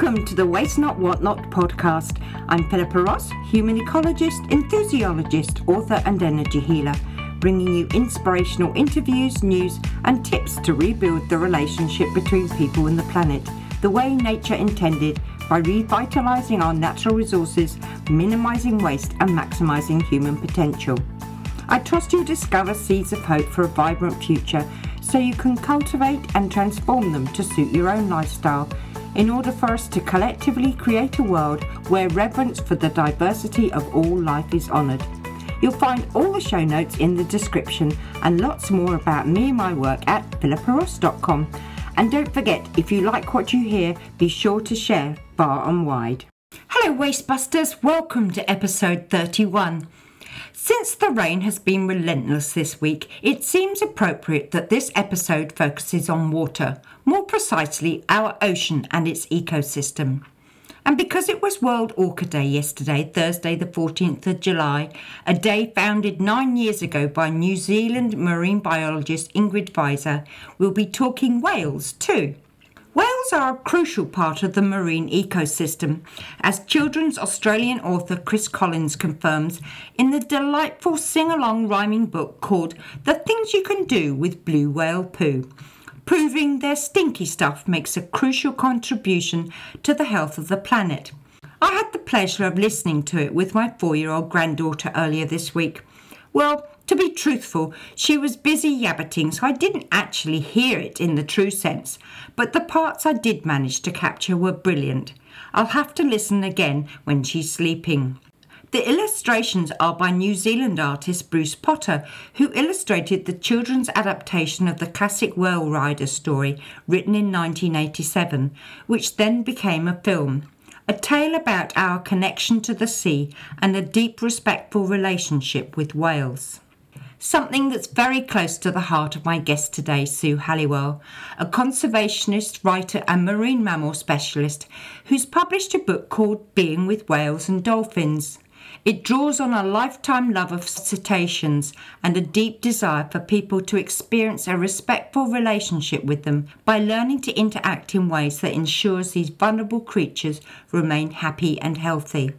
Welcome to the Waste Not Want Not podcast. I'm Philippa Ross, human ecologist, enthusiologist, author, and energy healer, bringing you inspirational interviews, news, and tips to rebuild the relationship between people and the planet the way nature intended by revitalising our natural resources, minimising waste, and maximising human potential. I trust you'll discover seeds of hope for a vibrant future so you can cultivate and transform them to suit your own lifestyle in order for us to collectively create a world where reverence for the diversity of all life is honoured. You'll find all the show notes in the description and lots more about me and my work at philippaross.com. And don't forget, if you like what you hear, be sure to share far and wide. Hello, Wastebusters. Welcome to episode 31. Since the rain has been relentless this week, it seems appropriate that this episode focuses on water, more precisely our ocean and its ecosystem. And because it was World Orca Day yesterday, Thursday, the 14th of July, a day founded nine years ago by New Zealand marine biologist Ingrid Visser, we'll be talking whales too. Whales are a crucial part of the marine ecosystem, as children's Australian author Chris Collins confirms in the delightful sing along rhyming book called The Things You Can Do with Blue Whale Poo, proving their stinky stuff makes a crucial contribution to the health of the planet. I had the pleasure of listening to it with my four year old granddaughter earlier this week. Well, to be truthful, she was busy yabbiting, so I didn't actually hear it in the true sense, but the parts I did manage to capture were brilliant. I'll have to listen again when she's sleeping. The illustrations are by New Zealand artist Bruce Potter, who illustrated the children's adaptation of the classic Whale Rider story written in 1987, which then became a film. A tale about our connection to the sea and a deep, respectful relationship with whales something that's very close to the heart of my guest today, Sue Halliwell, a conservationist, writer, and marine mammal specialist who's published a book called Being with Whales and Dolphins. It draws on a lifetime love of cetaceans and a deep desire for people to experience a respectful relationship with them by learning to interact in ways that ensures these vulnerable creatures remain happy and healthy.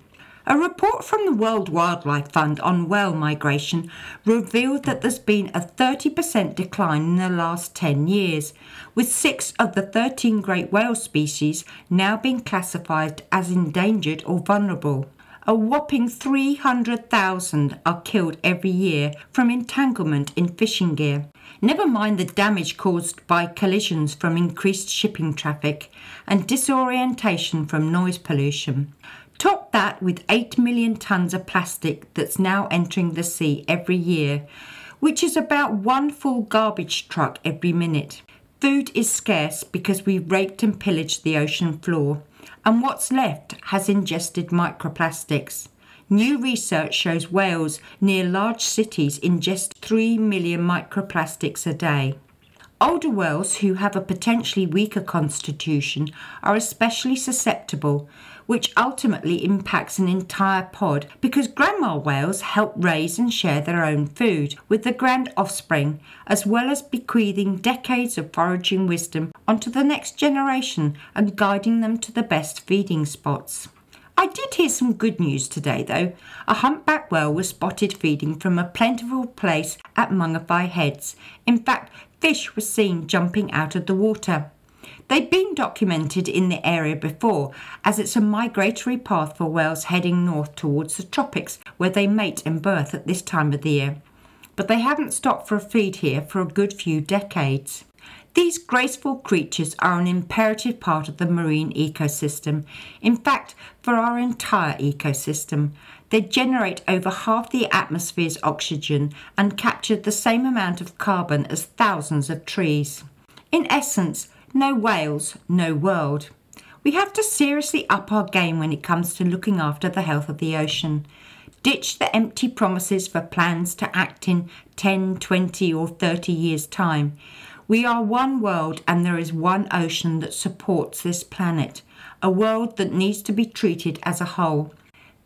A report from the World Wildlife Fund on whale migration revealed that there's been a 30% decline in the last 10 years, with six of the 13 great whale species now being classified as endangered or vulnerable. A whopping 300,000 are killed every year from entanglement in fishing gear. Never mind the damage caused by collisions from increased shipping traffic and disorientation from noise pollution. Top that with 8 million tonnes of plastic that's now entering the sea every year, which is about one full garbage truck every minute. Food is scarce because we've raped and pillaged the ocean floor, and what's left has ingested microplastics. New research shows whales near large cities ingest 3 million microplastics a day. Older whales who have a potentially weaker constitution are especially susceptible which ultimately impacts an entire pod because grandma whales help raise and share their own food with the grand offspring, as well as bequeathing decades of foraging wisdom onto the next generation and guiding them to the best feeding spots. I did hear some good news today, though. A humpback whale was spotted feeding from a plentiful place at Mangawhai Heads. In fact, fish were seen jumping out of the water. They've been documented in the area before, as it's a migratory path for whales heading north towards the tropics, where they mate and birth at this time of the year. But they haven't stopped for a feed here for a good few decades. These graceful creatures are an imperative part of the marine ecosystem. In fact, for our entire ecosystem, they generate over half the atmosphere's oxygen and capture the same amount of carbon as thousands of trees. In essence, no whales, no world. We have to seriously up our game when it comes to looking after the health of the ocean. Ditch the empty promises for plans to act in 10, 20, or 30 years' time. We are one world and there is one ocean that supports this planet, a world that needs to be treated as a whole.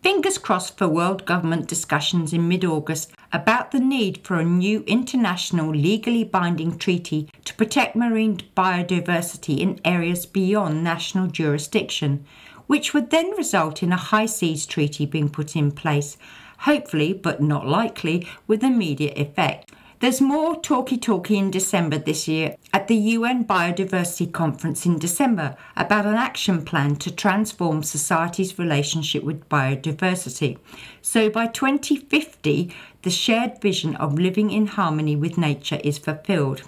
Fingers crossed for world government discussions in mid August about the need for a new international legally binding treaty to protect marine biodiversity in areas beyond national jurisdiction, which would then result in a high seas treaty being put in place, hopefully, but not likely, with immediate effect. There's more talky talky in December this year at the UN Biodiversity Conference in December about an action plan to transform society's relationship with biodiversity. So by 2050, the shared vision of living in harmony with nature is fulfilled.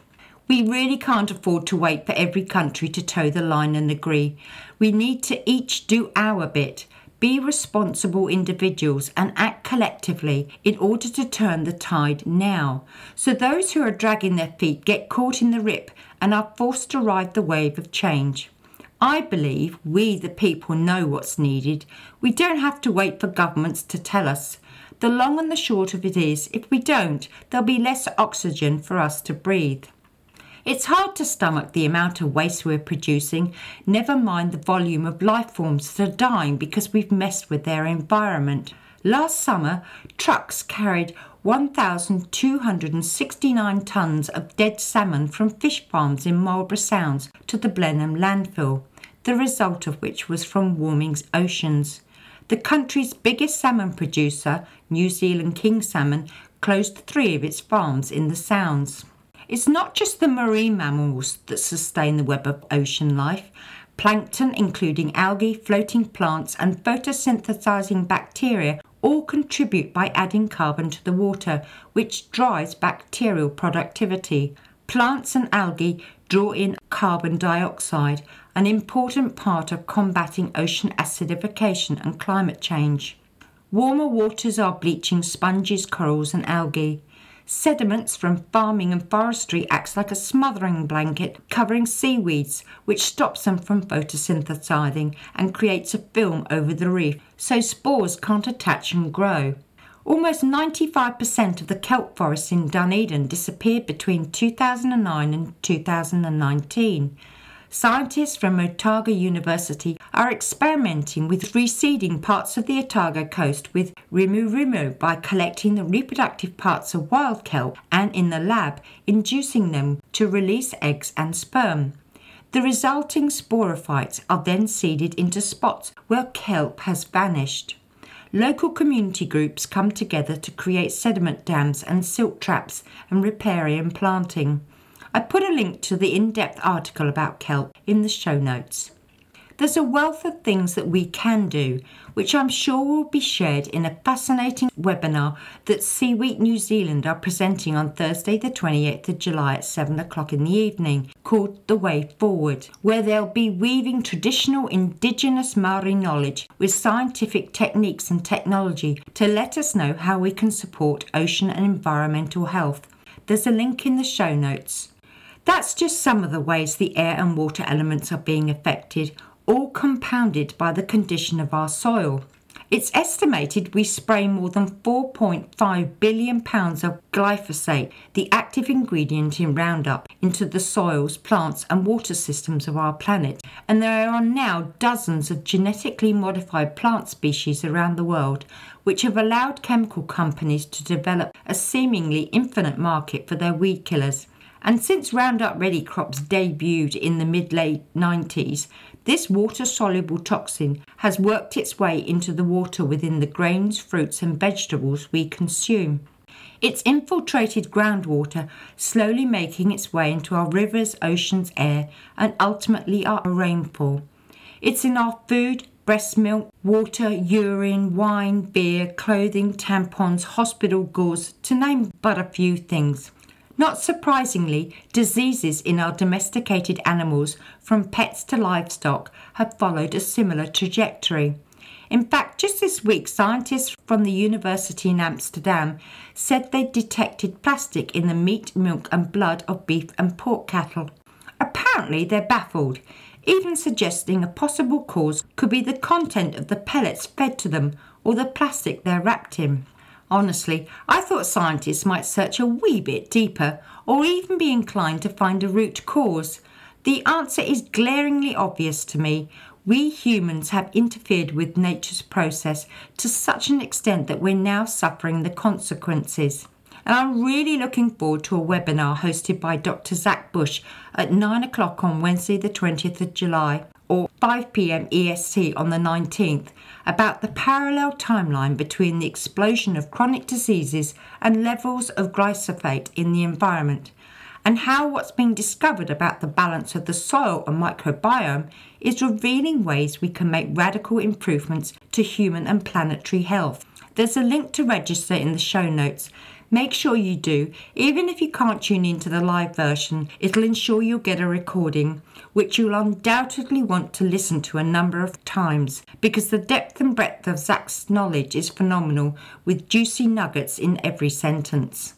We really can't afford to wait for every country to toe the line and agree. We need to each do our bit be responsible individuals and act collectively in order to turn the tide now. So those who are dragging their feet get caught in the rip and are forced to ride the wave of change. I believe we, the people, know what's needed. We don't have to wait for governments to tell us. The long and the short of it is, if we don't, there'll be less oxygen for us to breathe. It's hard to stomach the amount of waste we're producing, never mind the volume of life forms that are dying because we've messed with their environment. Last summer, trucks carried 1,269 tonnes of dead salmon from fish farms in Marlborough Sounds to the Blenheim landfill, the result of which was from warming oceans. The country's biggest salmon producer, New Zealand King Salmon, closed three of its farms in the Sounds. It's not just the marine mammals that sustain the web of ocean life. Plankton, including algae, floating plants, and photosynthesizing bacteria, all contribute by adding carbon to the water, which drives bacterial productivity. Plants and algae draw in carbon dioxide, an important part of combating ocean acidification and climate change. Warmer waters are bleaching sponges, corals, and algae. Sediments from farming and forestry acts like a smothering blanket covering seaweeds, which stops them from photosynthesizing and creates a film over the reef so spores can't attach and grow. Almost 95% of the kelp forests in Dunedin disappeared between 2009 and 2019. Scientists from Otago University are experimenting with reseeding parts of the Otago coast with Rimu Rimu by collecting the reproductive parts of wild kelp and in the lab inducing them to release eggs and sperm. The resulting sporophytes are then seeded into spots where kelp has vanished. Local community groups come together to create sediment dams and silt traps and riparian planting. I put a link to the in depth article about kelp in the show notes. There's a wealth of things that we can do, which I'm sure will be shared in a fascinating webinar that Seaweed New Zealand are presenting on Thursday, the 28th of July at 7 o'clock in the evening, called The Way Forward, where they'll be weaving traditional Indigenous Maori knowledge with scientific techniques and technology to let us know how we can support ocean and environmental health. There's a link in the show notes. That's just some of the ways the air and water elements are being affected, all compounded by the condition of our soil. It's estimated we spray more than 4.5 billion pounds of glyphosate, the active ingredient in Roundup, into the soils, plants, and water systems of our planet. And there are now dozens of genetically modified plant species around the world which have allowed chemical companies to develop a seemingly infinite market for their weed killers. And since Roundup Ready crops debuted in the mid late 90s, this water soluble toxin has worked its way into the water within the grains, fruits, and vegetables we consume. It's infiltrated groundwater, slowly making its way into our rivers, oceans, air, and ultimately our rainfall. It's in our food, breast milk, water, urine, wine, beer, clothing, tampons, hospital gauze, to name but a few things. Not surprisingly, diseases in our domesticated animals, from pets to livestock, have followed a similar trajectory. In fact, just this week, scientists from the University in Amsterdam said they detected plastic in the meat, milk, and blood of beef and pork cattle. Apparently, they're baffled, even suggesting a possible cause could be the content of the pellets fed to them or the plastic they're wrapped in. Honestly, I thought scientists might search a wee bit deeper or even be inclined to find a root cause. The answer is glaringly obvious to me. We humans have interfered with nature's process to such an extent that we're now suffering the consequences. And I'm really looking forward to a webinar hosted by Dr. Zach Bush at 9 o'clock on Wednesday, the 20th of July, or 5 pm EST on the 19th, about the parallel timeline between the explosion of chronic diseases and levels of glyphosate in the environment, and how what's being discovered about the balance of the soil and microbiome is revealing ways we can make radical improvements to human and planetary health. There's a link to register in the show notes. Make sure you do. Even if you can't tune into the live version, it'll ensure you'll get a recording, which you'll undoubtedly want to listen to a number of times because the depth and breadth of Zach's knowledge is phenomenal, with juicy nuggets in every sentence.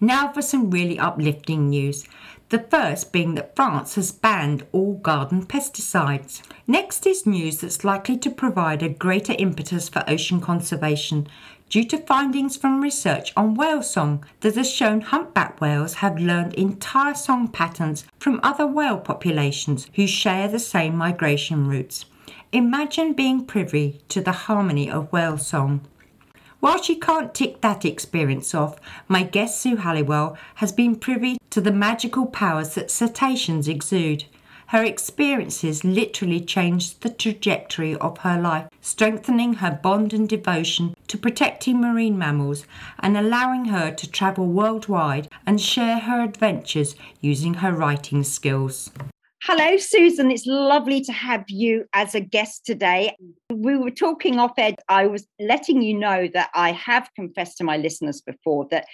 Now for some really uplifting news. The first being that France has banned all garden pesticides. Next is news that's likely to provide a greater impetus for ocean conservation due to findings from research on whale song that has shown humpback whales have learned entire song patterns from other whale populations who share the same migration routes. Imagine being privy to the harmony of whale song. While she can't tick that experience off, my guest Sue Halliwell has been privy to the magical powers that cetaceans exude. Her experiences literally changed the trajectory of her life, strengthening her bond and devotion to protecting marine mammals and allowing her to travel worldwide and share her adventures using her writing skills. Hello, Susan. It's lovely to have you as a guest today. We were talking off ed. I was letting you know that I have confessed to my listeners before that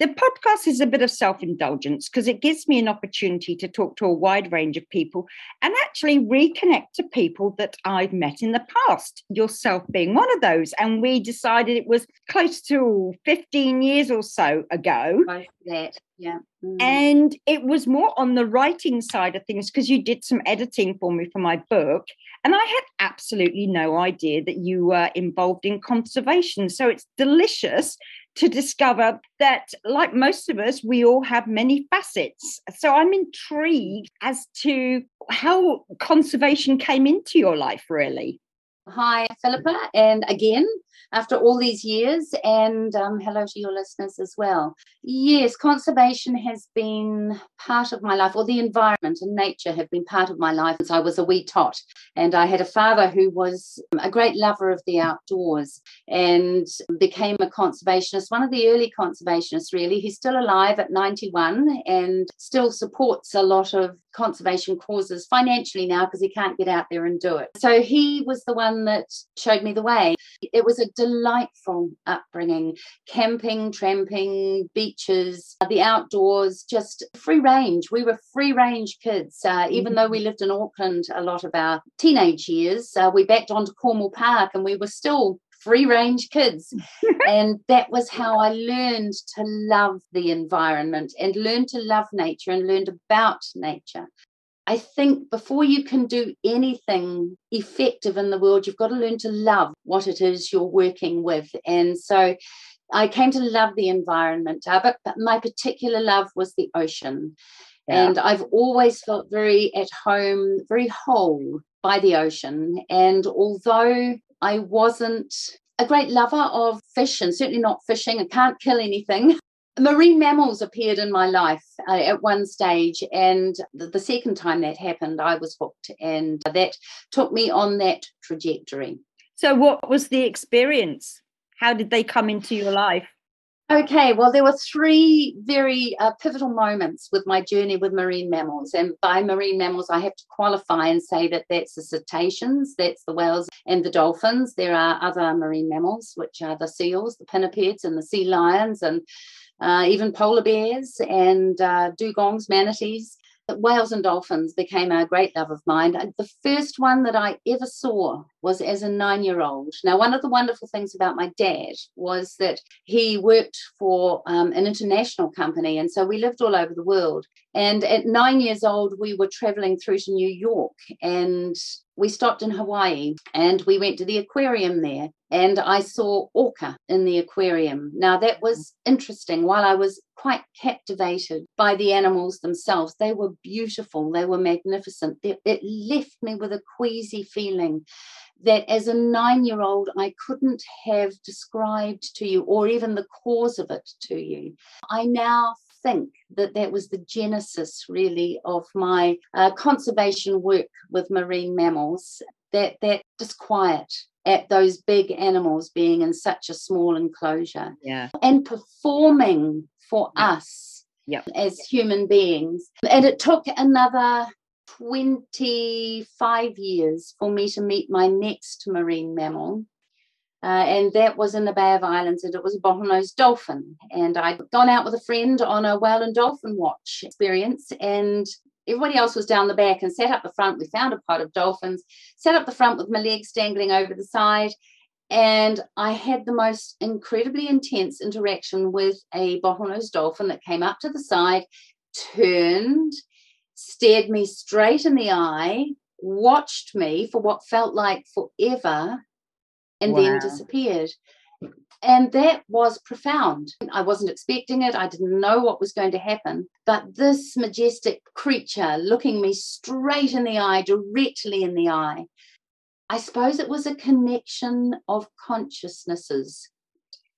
the podcast is a bit of self indulgence because it gives me an opportunity to talk to a wide range of people and actually reconnect to people that I've met in the past, yourself being one of those. And we decided it was close to 15 years or so ago. That, yeah. Mm. And it was more on the writing side of things because you did some editing for me for my book. And I had absolutely no idea that you were involved in conservation. So it's delicious to discover that, like most of us, we all have many facets. So I'm intrigued as to how conservation came into your life, really. Hi, Philippa. And again, after all these years, and um, hello to your listeners as well. Yes, conservation has been part of my life, or the environment and nature have been part of my life since I was a wee tot. And I had a father who was a great lover of the outdoors and became a conservationist, one of the early conservationists, really. He's still alive at 91 and still supports a lot of conservation causes financially now because he can't get out there and do it. So he was the one that showed me the way. It was a delightful upbringing camping, tramping, beaches, the outdoors, just free range. We were free range kids. Uh, even mm-hmm. though we mm-hmm. lived in Auckland a lot of our teenage years, uh, we backed onto Cornwall Park and we were still free range kids. and that was how I learned to love the environment and learned to love nature and learned about nature. I think before you can do anything effective in the world, you've got to learn to love what it is you're working with. And so I came to love the environment, but, but my particular love was the ocean. Yeah. And I've always felt very at home, very whole by the ocean. And although I wasn't a great lover of fish and certainly not fishing. I can't kill anything. Marine mammals appeared in my life uh, at one stage, and the, the second time that happened, I was hooked, and that took me on that trajectory. So, what was the experience? How did they come into your life? Okay, well, there were three very uh, pivotal moments with my journey with marine mammals. And by marine mammals, I have to qualify and say that that's the cetaceans, that's the whales, and the dolphins. There are other marine mammals, which are the seals, the pinnipeds, and the sea lions, and uh, even polar bears and uh, dugongs, manatees whales and dolphins became a great love of mine. The first one that I ever saw was as a nine year old. Now, one of the wonderful things about my dad was that he worked for um, an international company, and so we lived all over the world. And at nine years old, we were traveling through to New York and we stopped in Hawaii and we went to the aquarium there. and I saw orca in the aquarium. Now, that was interesting. While I was quite captivated by the animals themselves, they were beautiful, they were magnificent. It left me with a queasy feeling that as a nine year old, I couldn't have described to you or even the cause of it to you. I now think that that was the genesis really of my uh, conservation work with marine mammals that that disquiet at those big animals being in such a small enclosure yeah and performing for yeah. us yep. as human beings and it took another 25 years for me to meet my next marine mammal uh, and that was in the Bay of Islands, and it was a bottlenose dolphin. And I'd gone out with a friend on a whale and dolphin watch experience, and everybody else was down the back and sat up the front. We found a pod of dolphins, sat up the front with my legs dangling over the side, and I had the most incredibly intense interaction with a bottlenose dolphin that came up to the side, turned, stared me straight in the eye, watched me for what felt like forever and wow. then disappeared. And that was profound. I wasn't expecting it. I didn't know what was going to happen. But this majestic creature looking me straight in the eye, directly in the eye, I suppose it was a connection of consciousnesses.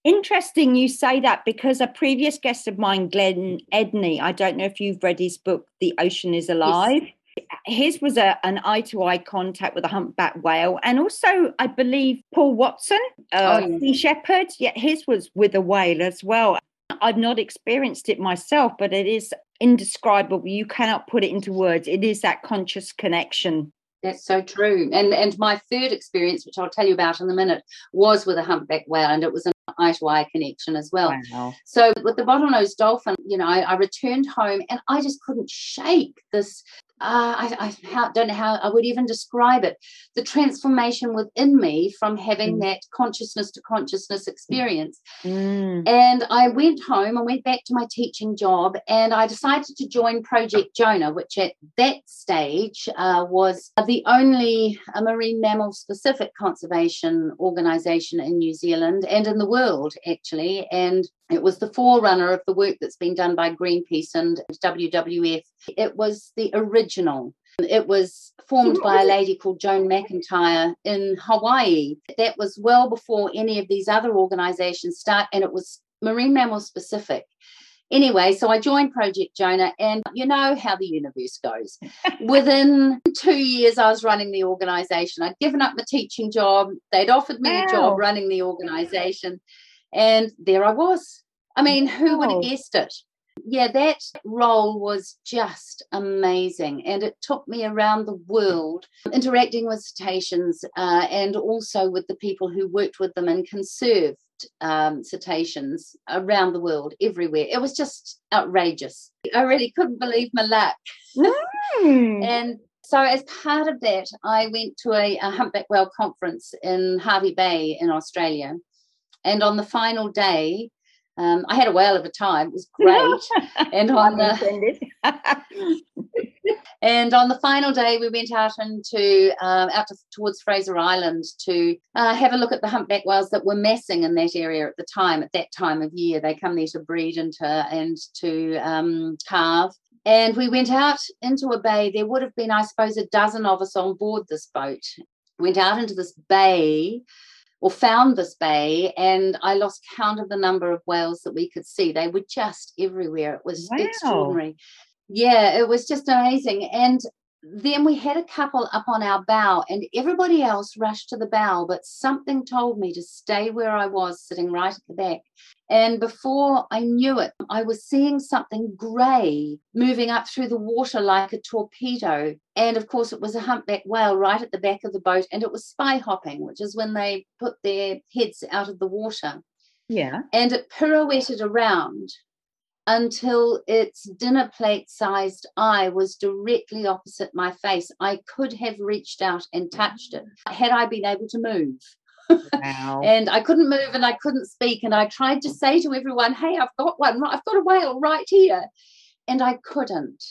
Interesting you say that because a previous guest of mine, Glenn Edney, I don't know if you've read his book, The Ocean is Alive. Yes his was a, an eye to eye contact with a humpback whale, and also I believe Paul Watson, uh, oh, Sea Shepherd. Yeah, his was with a whale as well. I've not experienced it myself, but it is indescribable. You cannot put it into words. It is that conscious connection. That's so true. And and my third experience, which I'll tell you about in a minute, was with a humpback whale, and it was an eye to eye connection as well. Wow. So with the bottlenose dolphin, you know, I, I, returned home and I just couldn't shake this uh, I, I how, don't know how I would even describe it. The transformation within me from having mm. that consciousness to consciousness experience. Mm. And I went home and went back to my teaching job, and I decided to join Project Jonah, which at that stage uh, was the only marine mammal specific conservation organization in New Zealand and in the world, actually. And it was the forerunner of the work that's been done by Greenpeace and WWF. It was the original. It was formed by a lady called Joan McIntyre in Hawaii. That was well before any of these other organizations start, and it was marine mammal specific. Anyway, so I joined Project Jonah, and you know how the universe goes. Within two years, I was running the organization. I'd given up my teaching job, they'd offered me wow. a job running the organization. And there I was. I mean, who would have guessed it? Yeah, that role was just amazing. And it took me around the world interacting with cetaceans uh, and also with the people who worked with them and conserved um, cetaceans around the world, everywhere. It was just outrageous. I really couldn't believe my luck. Mm. and so, as part of that, I went to a, a humpback whale conference in Hervey Bay in Australia. And on the final day, um, I had a whale of a time. It was great. and on the and on the final day, we went out into um, out to, towards Fraser Island to uh, have a look at the humpback whales that were massing in that area at the time. At that time of year, they come there to breed and to and to um, calve. And we went out into a bay. There would have been, I suppose, a dozen of us on board this boat. Went out into this bay or found this bay and I lost count of the number of whales that we could see. They were just everywhere. It was wow. extraordinary. Yeah, it was just amazing. And then we had a couple up on our bow, and everybody else rushed to the bow, but something told me to stay where I was, sitting right at the back. And before I knew it, I was seeing something grey moving up through the water like a torpedo. And of course, it was a humpback whale right at the back of the boat, and it was spy hopping, which is when they put their heads out of the water. Yeah. And it pirouetted around until its dinner plate sized eye was directly opposite my face. I could have reached out and touched it mm. had I been able to move. Wow. and I couldn't move and I couldn't speak. And I tried to say to everyone, hey, I've got one, I've got a whale right here. And I couldn't.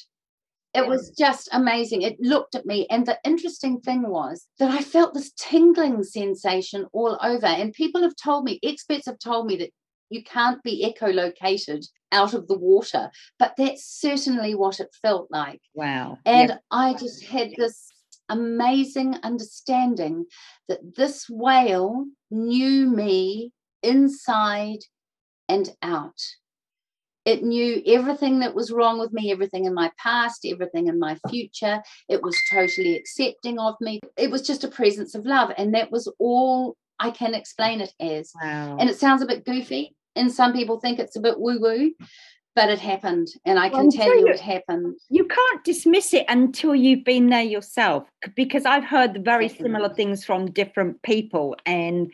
It was just amazing. It looked at me. And the interesting thing was that I felt this tingling sensation all over. And people have told me, experts have told me that you can't be echolocated out of the water. But that's certainly what it felt like. Wow. And yep. I just had this amazing understanding that this whale knew me inside and out. It knew everything that was wrong with me, everything in my past, everything in my future. It was totally accepting of me. It was just a presence of love. And that was all I can explain it as. Wow. And it sounds a bit goofy, and some people think it's a bit woo woo, but it happened. And I can well, tell you, it happened. You can't dismiss it until you've been there yourself, because I've heard very similar things from different people. And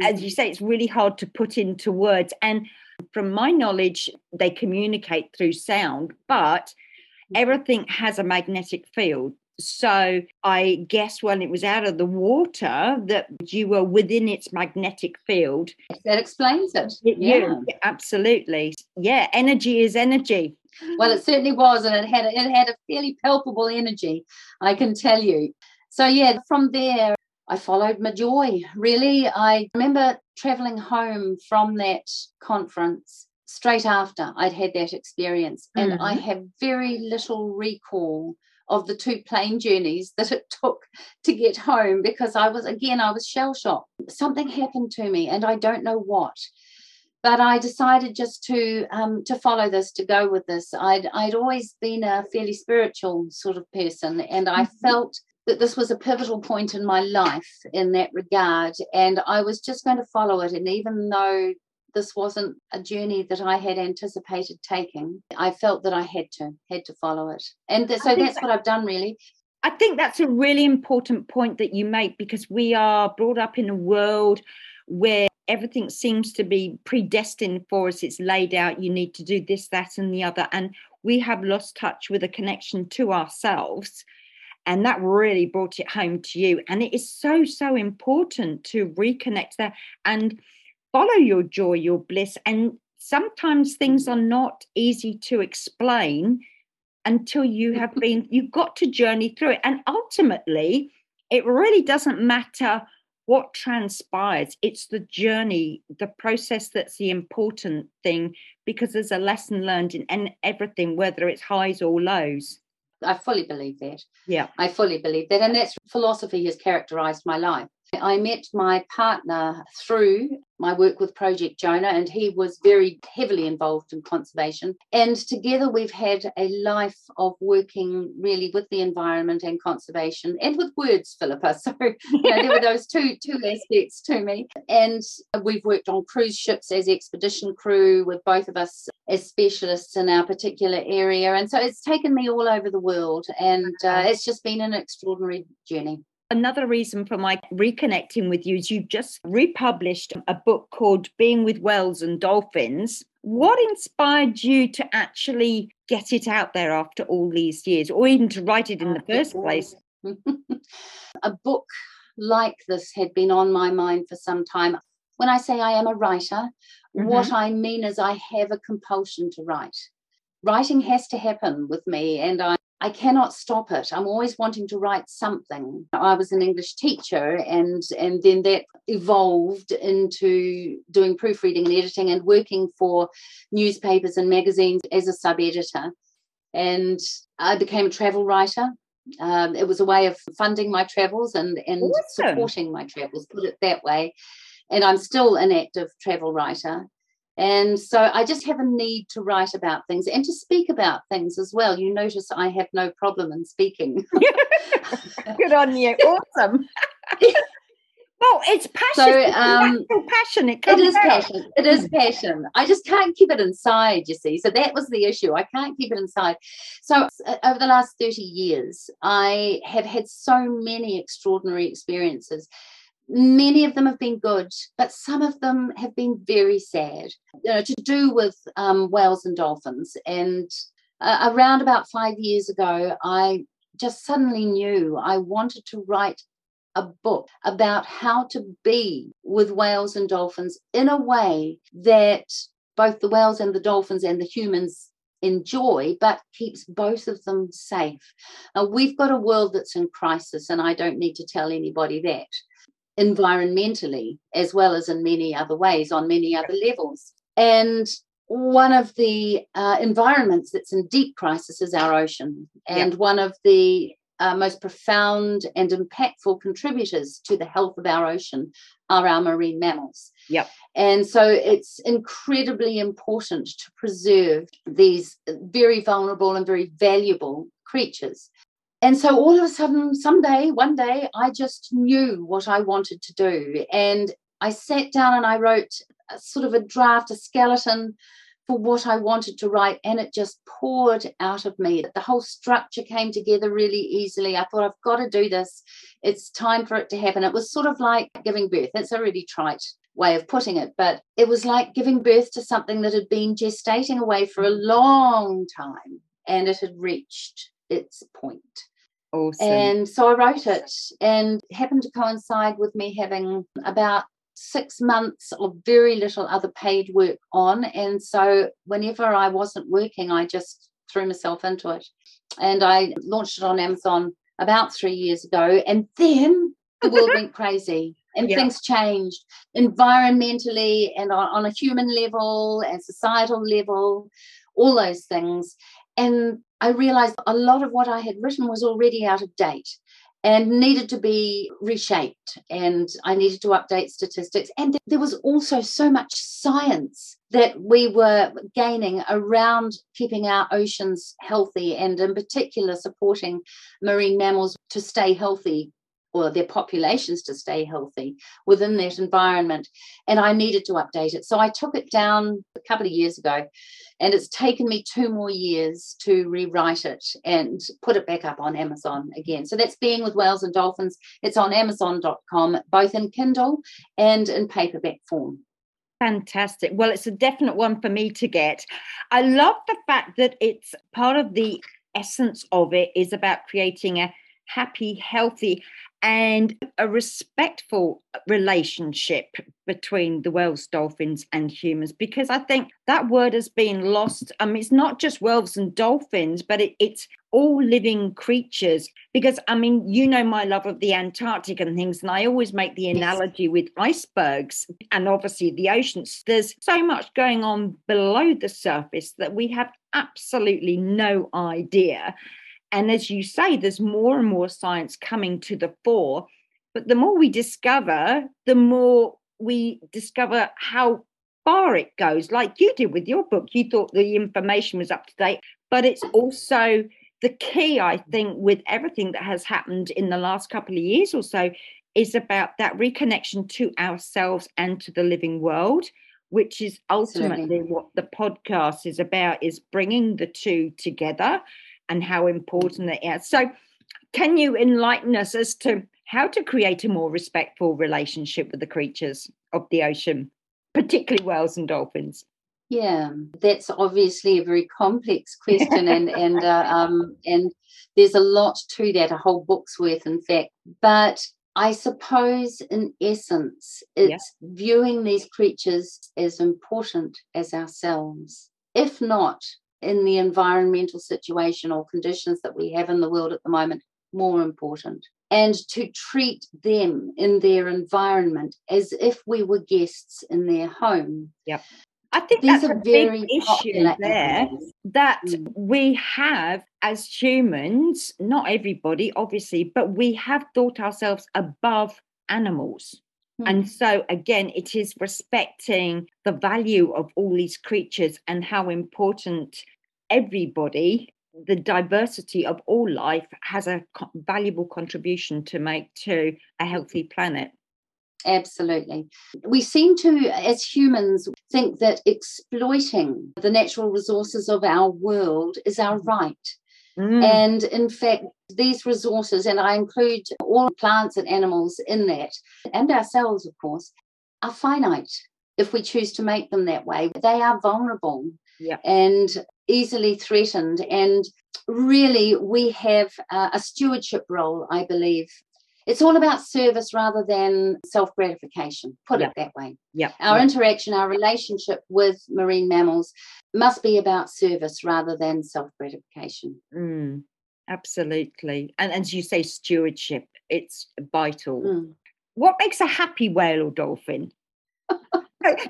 as you say, it's really hard to put into words. And from my knowledge, they communicate through sound, but mm-hmm. everything has a magnetic field. So I guess when it was out of the water that you were within its magnetic field. That explains it. Yeah, yeah absolutely. Yeah, energy is energy. Well, it certainly was, and it had it had a fairly palpable energy, I can tell you. So yeah, from there I followed my joy. Really, I remember traveling home from that conference straight after I'd had that experience, and mm-hmm. I have very little recall of the two plane journeys that it took to get home because I was again I was shell shocked. Something happened to me, and I don't know what. But I decided just to um, to follow this, to go with this. I'd I'd always been a fairly spiritual sort of person, and I mm-hmm. felt that this was a pivotal point in my life in that regard. And I was just going to follow it. And even though this wasn't a journey that I had anticipated taking, I felt that I had to, had to follow it. And th- so that's that, what I've done really. I think that's a really important point that you make because we are brought up in a world where everything seems to be predestined for us. It's laid out, you need to do this, that, and the other. And we have lost touch with a connection to ourselves and that really brought it home to you and it is so so important to reconnect there and follow your joy your bliss and sometimes things are not easy to explain until you have been you've got to journey through it and ultimately it really doesn't matter what transpires it's the journey the process that's the important thing because there's a lesson learned in, in everything whether it's highs or lows I fully believe that. Yeah. I fully believe that. And that's philosophy has characterized my life. I met my partner through my work with Project Jonah, and he was very heavily involved in conservation. And together we've had a life of working really with the environment and conservation and with words, Philippa. So you know, there were those two two aspects to me. And we've worked on cruise ships as expedition crew with both of us as specialists in our particular area. And so it's taken me all over the world, and uh, it's just been an extraordinary journey. Another reason for my reconnecting with you is you've just republished a book called Being with Whales and Dolphins. What inspired you to actually get it out there after all these years, or even to write it in the first place? a book like this had been on my mind for some time. When I say I am a writer, mm-hmm. what I mean is I have a compulsion to write. Writing has to happen with me, and I I cannot stop it. I'm always wanting to write something. I was an English teacher and and then that evolved into doing proofreading and editing and working for newspapers and magazines as a sub-editor. And I became a travel writer. Um, it was a way of funding my travels and, and awesome. supporting my travels, put it that way. And I'm still an active travel writer. And so I just have a need to write about things and to speak about things as well. You notice I have no problem in speaking. Good on you. Awesome. well, it's passion. So, um, passion. It, it is out. passion. It is passion. I just can't keep it inside, you see. So that was the issue. I can't keep it inside. So uh, over the last 30 years, I have had so many extraordinary experiences many of them have been good, but some of them have been very sad, you know, to do with um, whales and dolphins. And uh, around about five years ago, I just suddenly knew I wanted to write a book about how to be with whales and dolphins in a way that both the whales and the dolphins and the humans enjoy, but keeps both of them safe. Now, we've got a world that's in crisis, and I don't need to tell anybody that environmentally, as well as in many other ways, on many other levels. And one of the uh, environments that's in deep crisis is our ocean. And one of the uh, most profound and impactful contributors to the health of our ocean are our marine mammals. Yep. And so it's incredibly important to preserve these very vulnerable and very valuable creatures. And so all of a sudden, someday, one day, I just knew what I wanted to do. And I sat down and I wrote a, sort of a draft, a skeleton for what I wanted to write, and it just poured out of me. The whole structure came together really easily. I thought, I've got to do this. It's time for it to happen. It was sort of like giving birth. That's a really trite way of putting it, but it was like giving birth to something that had been gestating away for a long time and it had reached its point. Awesome. And so I wrote it and it happened to coincide with me having about six months of very little other paid work on. And so whenever I wasn't working, I just threw myself into it. And I launched it on Amazon about three years ago. And then the world went crazy and yeah. things changed environmentally and on, on a human level and societal level, all those things. And I realized a lot of what I had written was already out of date and needed to be reshaped. And i needed to update statistics. And there was also so much science that we were gaining around keeping our oceans healthy and in particular supporting marine mammals to stay healthy or their populations to stay healthy within that environment. And I needed to update it. So I took it down a couple of years ago, and it's taken me two more years to rewrite it and put it back up on Amazon again. So that's Being with Whales and Dolphins. It's on Amazon.com, both in Kindle and in paperback form. Fantastic. Well, it's a definite one for me to get. I love the fact that it's part of the essence of it is about creating a happy, healthy, and a respectful relationship between the whales, dolphins, and humans. Because I think that word has been lost. I mean, it's not just whales and dolphins, but it, it's all living creatures. Because I mean, you know my love of the Antarctic and things, and I always make the analogy with icebergs and obviously the oceans. There's so much going on below the surface that we have absolutely no idea. And as you say, there's more and more science coming to the fore. But the more we discover, the more we discover how far it goes. Like you did with your book, you thought the information was up to date, but it's also the key, I think, with everything that has happened in the last couple of years or so is about that reconnection to ourselves and to the living world which is ultimately Absolutely. what the podcast is about is bringing the two together and how important it is. So, can you enlighten us as to how to create a more respectful relationship with the creatures of the ocean, particularly whales and dolphins? Yeah, that's obviously a very complex question, and and uh, um, and there's a lot to that, a whole book's worth, in fact. But I suppose, in essence, it's yeah. viewing these creatures as important as ourselves. If not, in the environmental situation or conditions that we have in the world at the moment more important and to treat them in their environment as if we were guests in their home. Yep. I think These that's a very issue there that mm. we have as humans, not everybody, obviously, but we have thought ourselves above animals. And hmm. so, again, it is respecting the value of all these creatures and how important everybody, the diversity of all life, has a valuable contribution to make to a healthy planet. Absolutely. We seem to, as humans, think that exploiting the natural resources of our world is our mm. right. Mm. And in fact, these resources, and I include all plants and animals in that, and ourselves, of course, are finite if we choose to make them that way. They are vulnerable yeah. and easily threatened. And really, we have a stewardship role, I believe, it's all about service rather than self gratification, put Yep. it that way. Yep. Our yep. interaction, our relationship with marine mammals must be about service rather than self gratification. Mm, absolutely. And as you say, stewardship, it's vital. Mm. What makes a happy whale or dolphin?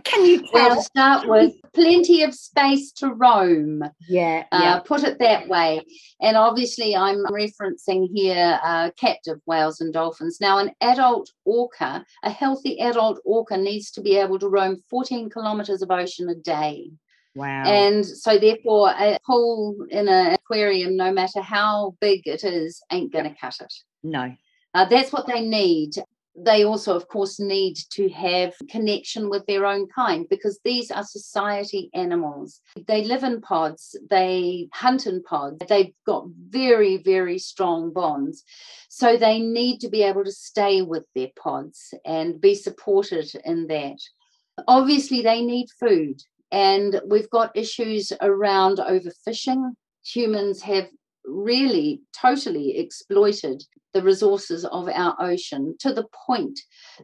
Can you Well, tell? to start with, plenty of space to roam. Yeah, uh, yeah. put it that way. And obviously, I'm referencing here uh, captive whales and dolphins. Now, an adult orca, a healthy adult orca, needs to be able to roam 14 kilometres of ocean a day. Wow. And so, therefore, a pool in an aquarium, no matter how big it is, ain't going to cut it. no. Uh, that's what they need. They also, of course, need to have connection with their own kind because these are society animals. They live in pods, they hunt in pods, they've got very, very strong bonds. So they need to be able to stay with their pods and be supported in that. Obviously, they need food, and we've got issues around overfishing. Humans have really totally exploited the resources of our ocean to the point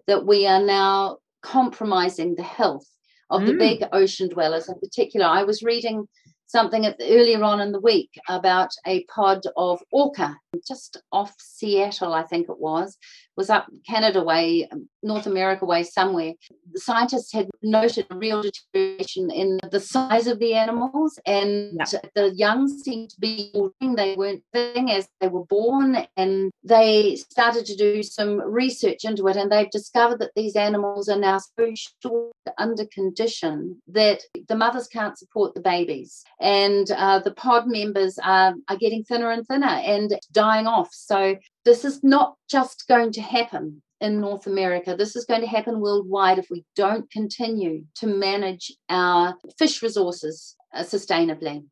that we are now compromising the health of the Mm. big ocean dwellers in particular. I was reading something at the, earlier on in the week about a pod of orca just off Seattle, I think it was, was up Canada way, North America way, somewhere. The scientists had noted a real deterioration in the size of the animals, and Yeah. the young seemed to be morphing. They weren't living as they were born, and they started to do some research into it, and they've discovered that these animals are now so short under condition that the mothers can't support the babies, and uh, the pod members are, are getting thinner and thinner and dying off. So this is not just going to happen in North America. This is going to happen worldwide if we don't continue to manage our fish resources uh, sustainably.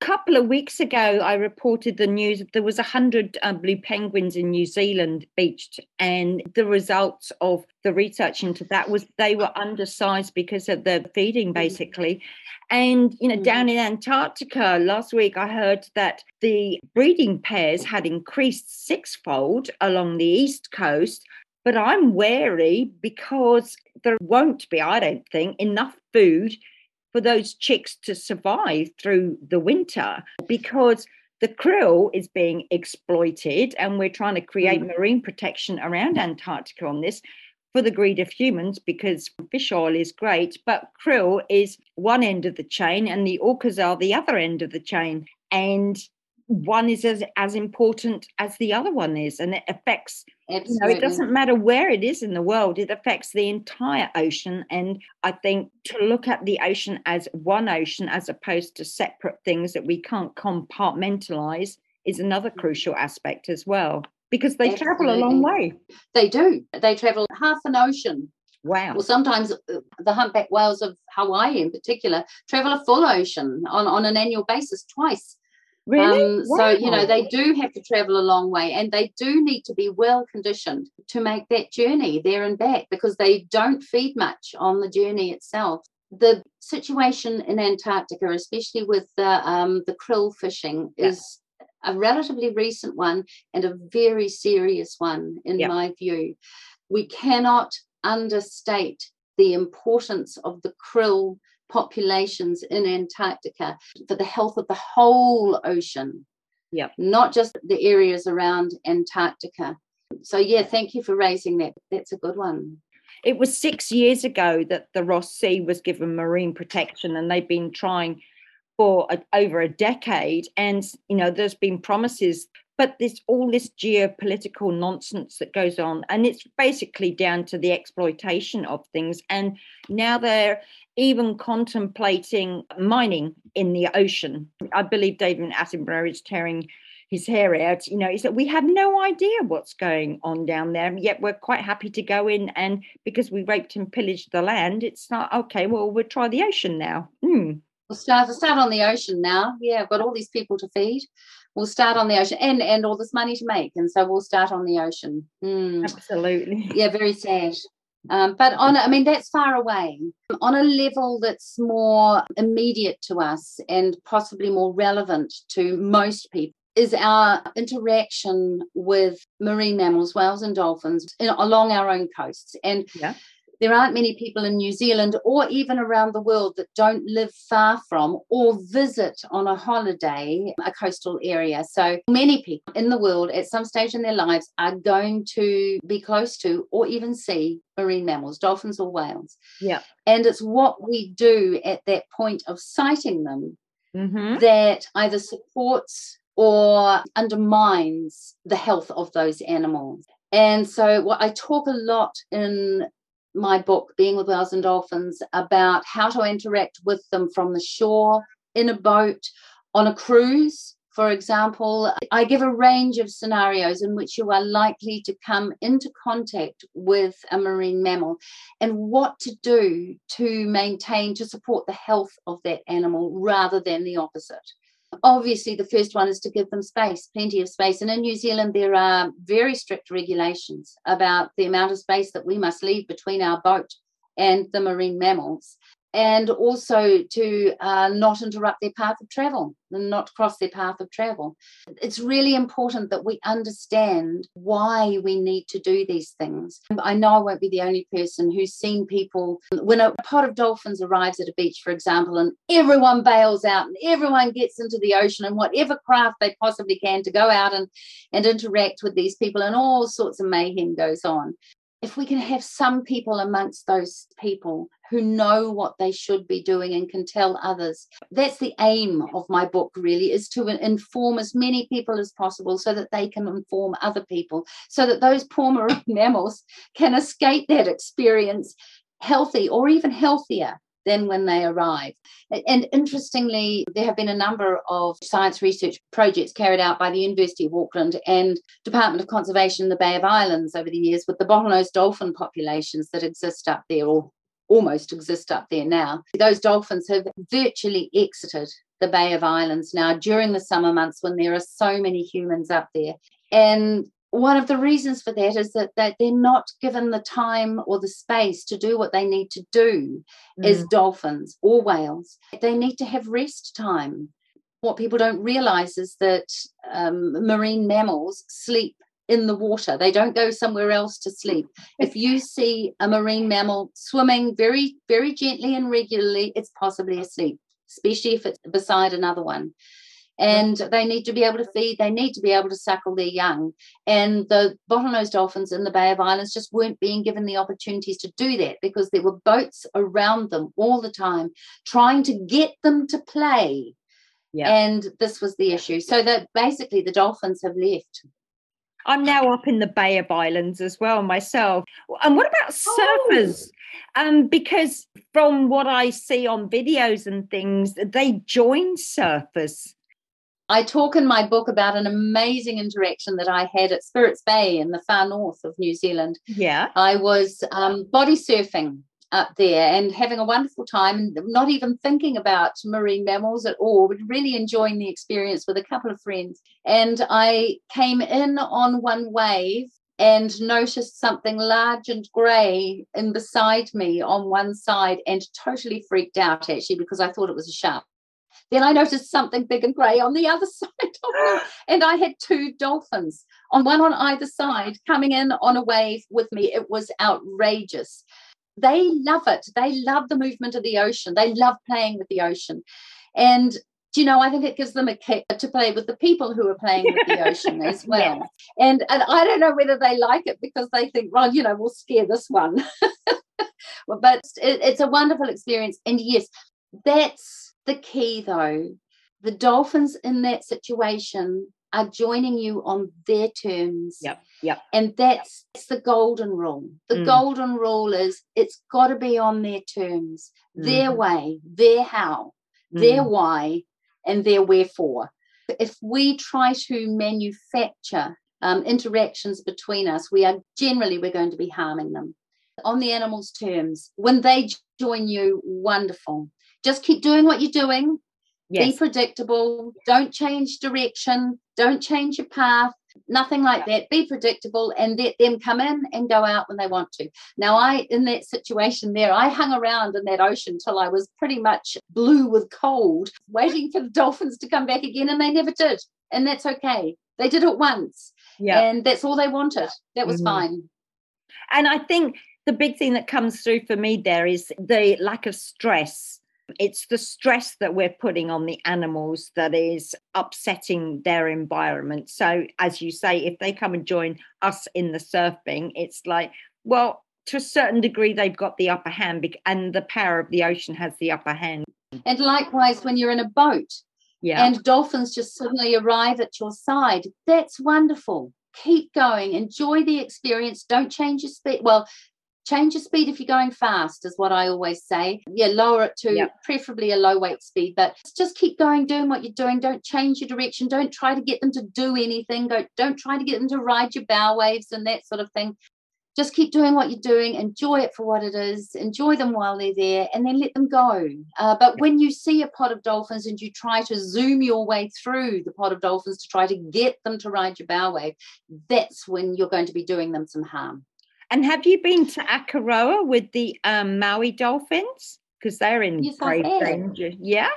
Couple of weeks ago, I reported the news that there was 100 uh, blue penguins in New Zealand beached, and the results of the research into that was they were undersized because of the feeding, basically. And you know, Mhm. down in Antarctica last week, I heard that the breeding pairs had increased sixfold along the east coast. But I'm wary because there won't be, I don't think, enough food for those chicks to survive through the winter because the krill is being exploited and we're trying to create mm. marine protection around Antarctica on this for the greed of humans because fish oil is great, but krill is one end of the chain and the orcas are the other end of the chain. And one is as, as important as the other one is, and it affects you know, it doesn't matter where it is in the world, it affects the entire ocean. And I think to look at the ocean as one ocean as opposed to separate things that we can't compartmentalize is another crucial aspect as well, because they travel a long way. They do. They travel half an ocean. Wow. Well, sometimes uh, the humpback whales of Hawaii, in particular, travel a full ocean on, on an annual basis twice. Really? Um, So, you know, they do have to travel a long way and they do need to be well conditioned to make that journey there and back because they don't feed much on the journey itself. The situation in Antarctica, especially with the, um, the krill fishing, Yeah. is a relatively recent one and a very serious one, in Yeah. my view. We cannot understate the importance of the krill populations in Antarctica for the health of the whole ocean. Yep. Not just the areas around Antarctica. So yeah, thank you for raising that. That's a good one. It was six years ago that the Ross Sea was given marine protection, and they've been trying for a, over a decade. And you know, there's been promises, but there's all this geopolitical nonsense that goes on, and it's basically down to the exploitation of things. And now they're even contemplating mining in the ocean. I believe David Attenborough is tearing his hair out. You know, he said, We have no idea what's going on down there, yet we're quite happy to go in. And because we raped and pillaged the land, it's not okay, well, we'll try the ocean now. Hmm. We'll start we'll start on the ocean now. Yeah, I've got all these people to feed. We'll start on the ocean and and all this money to make. And so we'll start on the ocean. Hmm. Absolutely. yeah very sad um, but on a- i mean that's far away on a level that's more immediate to us and possibly more relevant to most people is our interaction with marine mammals, whales and dolphins in, along our own coasts. And yeah there aren't many people in New Zealand or even around the world that don't live far from or visit on a holiday a coastal area. So many people in the world at some stage in their lives are going to be close to or even see marine mammals, dolphins or whales. Yeah. And it's what we do at that point of sighting them mm-hmm. that either supports or undermines the health of those animals. And so, what I talk a lot in my book, Being with Whales and Dolphins, about how to interact with them from the shore, in a boat, on a cruise, for example. I give a range of scenarios in which you are likely to come into contact with a marine mammal and what to do to maintain, to support the health of that animal rather than the opposite. Obviously, the first one is to give them space, plenty of space. And in New Zealand, there are very strict regulations about the amount of space that we must leave between our boat and the marine mammals and also to uh, not interrupt their path of travel and not cross their path of travel. It's really important that we understand why we need to do these things. I know I won't be the only person who's seen people when a pod of dolphins arrives at a beach, for example, and everyone bails out and everyone gets into the ocean and whatever craft they possibly can to go out and, and interact with these people, and all sorts of mayhem goes on if we can have some people amongst those people who know what they should be doing and can tell others that's the aim of my book really is to inform as many people as possible so that they can inform other people so that those poor marine mammals can escape that experience healthy or even healthier than when they arrive. And interestingly, there have been a number of science research projects carried out by the University of Auckland and Department of Conservation in the Bay of Islands over the years with the bottlenose dolphin populations that exist up there or almost exist up there now. Those dolphins have virtually exited the Bay of Islands now during the summer months when there are so many humans up there. And one of the reasons for that is that, that they're not given the time or the space to do what they need to do mm. as dolphins or whales. They need to have rest time. What people don't realize is that um, marine mammals sleep in the water. They don't go somewhere else to sleep. If you see a marine mammal swimming very, very gently and regularly, it's possibly asleep, especially if it's beside another one and they need to be able to feed, they need to be able to suckle their young. And the bottlenose dolphins in the Bay of Islands just weren't being given the opportunities to do that because there were boats around them all the time trying to get them to play. Yeah. And this was the issue. So that basically the dolphins have left. I'm now up in the Bay of Islands as well myself. And what about surfers? Oh. Um, because from what I see on videos and things, they join surfers I talk in my book about an amazing interaction that I had at Spirits Bay in the far north of New Zealand. Yeah. I was um, body surfing up there and having a wonderful time, not even thinking about marine mammals at all, but really enjoying the experience with a couple of friends. And I came in on one wave and noticed something large and grey in beside me on one side and totally freaked out actually because I thought it was a shark. Then I noticed something big and grey on the other side of me. And I had two dolphins on one on either side coming in on a wave with me. It was outrageous. They love it. They love the movement of the ocean. They love playing with the ocean. And you know, I think it gives them a kick to play with the people who are playing with the ocean as well. Yeah. And and I don't know whether they like it because they think, well, you know, we'll scare this one. but it, it's a wonderful experience. And yes, that's the key, though, the Dolphins in that situation are joining you on their terms. Yep. Yep. And that's, that's the golden rule. The mm. golden rule is it's got to be on their terms, mm. their way, their how, mm. their why, and their wherefore. If we try to manufacture um, interactions between us, we are generally we're going to be harming them on the animal's terms. When they join you, wonderful just keep doing what you're doing. Yes. Be predictable. Don't change direction. Don't change your path. Nothing like that. Be predictable and let them come in and go out when they want to. Now, I, in that situation there, I hung around in that ocean till I was pretty much blue with cold, waiting for the dolphins to come back again, and they never did. And that's okay. They did it once. Yeah. And that's all they wanted. That was mm-hmm. fine. And I think the big thing that comes through for me there is the lack of stress. It's the stress that we're putting on the animals that is upsetting their environment. So, as you say, if they come and join us in the surfing, it's like, well, to a certain degree, they've got the upper hand, and the power of the ocean has the upper hand. And likewise, when you're in a boat, yeah. and dolphins just suddenly arrive at your side, that's wonderful. Keep going, enjoy the experience. Don't change your speed. Well, change your speed if you're going fast is what i always say. Yeah lower it to yep. preferably a low weight speed but just keep going doing what you're doing. Don't change your direction. Don't try to get them to do anything. Don't, don't try to get them to ride your bow waves and that sort of thing. Just keep doing what you're doing. Enjoy it for what it is. Enjoy them while they're there and then let them go. Uh, but when you see a pod of dolphins and you try to zoom your way through the pod of dolphins to try to get them to ride your bow wave that's when you're going to be doing them some harm and have you been to Akaroa with the um, Maui dolphins? Because they're in yes, great danger. Yeah.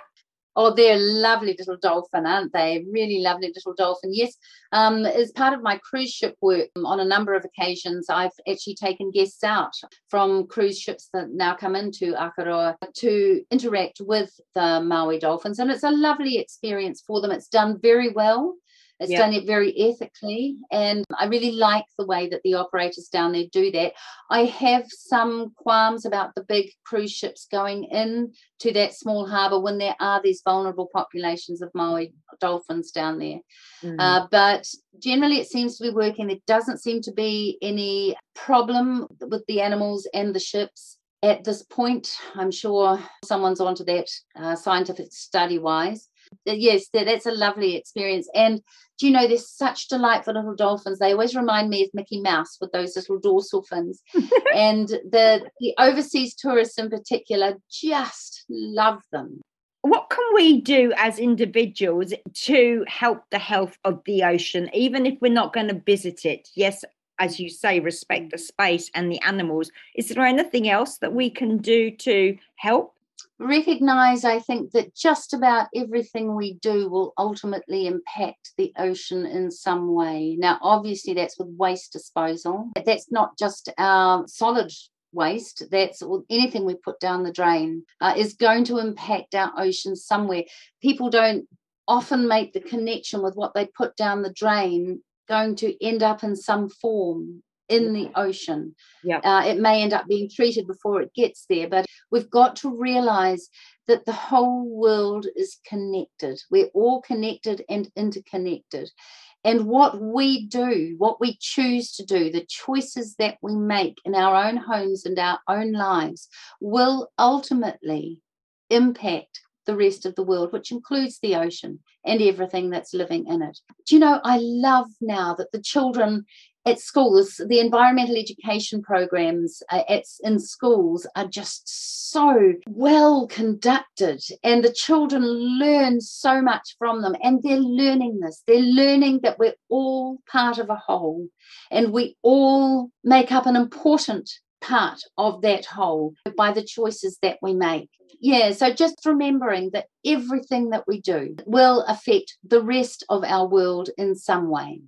Oh, they're a lovely little dolphin, aren't they? Really lovely little dolphin. Yes, um, as part of my cruise ship work, um, on a number of occasions, I've actually taken guests out from cruise ships that now come into Akaroa to interact with the Maui dolphins, and it's a lovely experience for them. It's done very well. It's done it very ethically. And I really like the way that the operators down there do that. I have some qualms about the big cruise ships going in to that small harbour when there are these vulnerable populations of Maui dolphins down there. Mm. Uh, but generally, it seems to be working. There doesn't seem to be any problem with the animals and the ships at this point. I'm sure someone's onto that uh, scientific study wise. Yes, that's a lovely experience. And do you know, there's such delightful little dolphins. They always remind me of Mickey Mouse with those little dorsal fins. and the, the overseas tourists in particular just love them. What can we do as individuals to help the health of the ocean, even if we're not going to visit it? Yes, as you say, respect the space and the animals. Is there anything else that we can do to help? Recognize, I think, that just about everything we do will ultimately impact the ocean in some way. Now, obviously, that's with waste disposal. That's not just our solid waste, that's anything we put down the drain, uh, is going to impact our ocean somewhere. People don't often make the connection with what they put down the drain going to end up in some form in the ocean. Yeah. Uh, it may end up being treated before it gets there, but we've got to realize that the whole world is connected. We're all connected and interconnected. And what we do, what we choose to do, the choices that we make in our own homes and our own lives will ultimately impact the rest of the world, which includes the ocean and everything that's living in it. Do you know, I love now that the children at schools, the environmental education programs uh, at, in schools are just so well conducted, and the children learn so much from them. And they're learning this, they're learning that we're all part of a whole, and we all make up an important part of that whole by the choices that we make. Yeah, so just remembering that everything that we do will affect the rest of our world in some way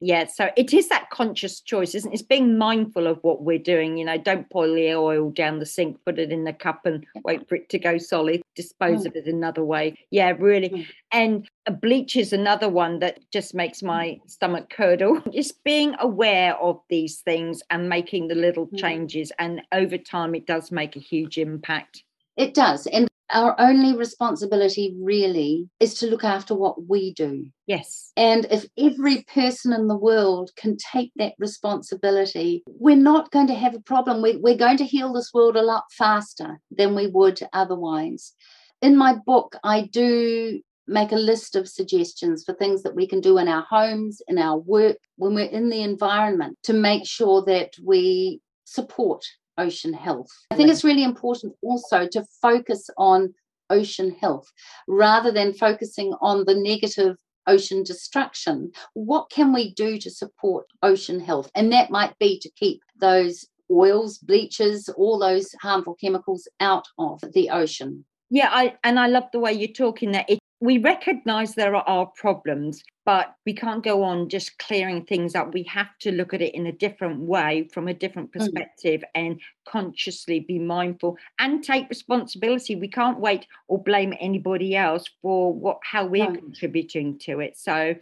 yeah so it is that conscious choice isn't it? It's being mindful of what we're doing you know don't pour the oil down the sink put it in the cup and wait for it to go solid dispose mm. of it another way. Yeah really. Mm. and bleach is another one that just makes my stomach curdle. Just being aware of these things and making the little mm. changes and over time it does make a huge impact. It does and our only responsibility really is to look after what we do. Yes. And if every person in the world can take that responsibility, we're not going to have a problem. We, we're going to heal this world a lot faster than we would otherwise. In my book, I do make a list of suggestions for things that we can do in our homes, in our work, when we're in the environment to make sure that we support ocean health. I think it's really important also to focus on ocean health rather than focusing on the negative ocean destruction. What can we do to support ocean health? And that might be to keep those oils, bleaches, all those harmful chemicals out of the ocean. Yeah, I and I love the way you're talking that it we recognize there are problems, but we can't go on just clearing things up. We have to look at it in a different way, from a different mm. perspective, mm. and consciously be mindful and take responsibility. We can't wait or blame anybody else for what how we're no. contributing to it. So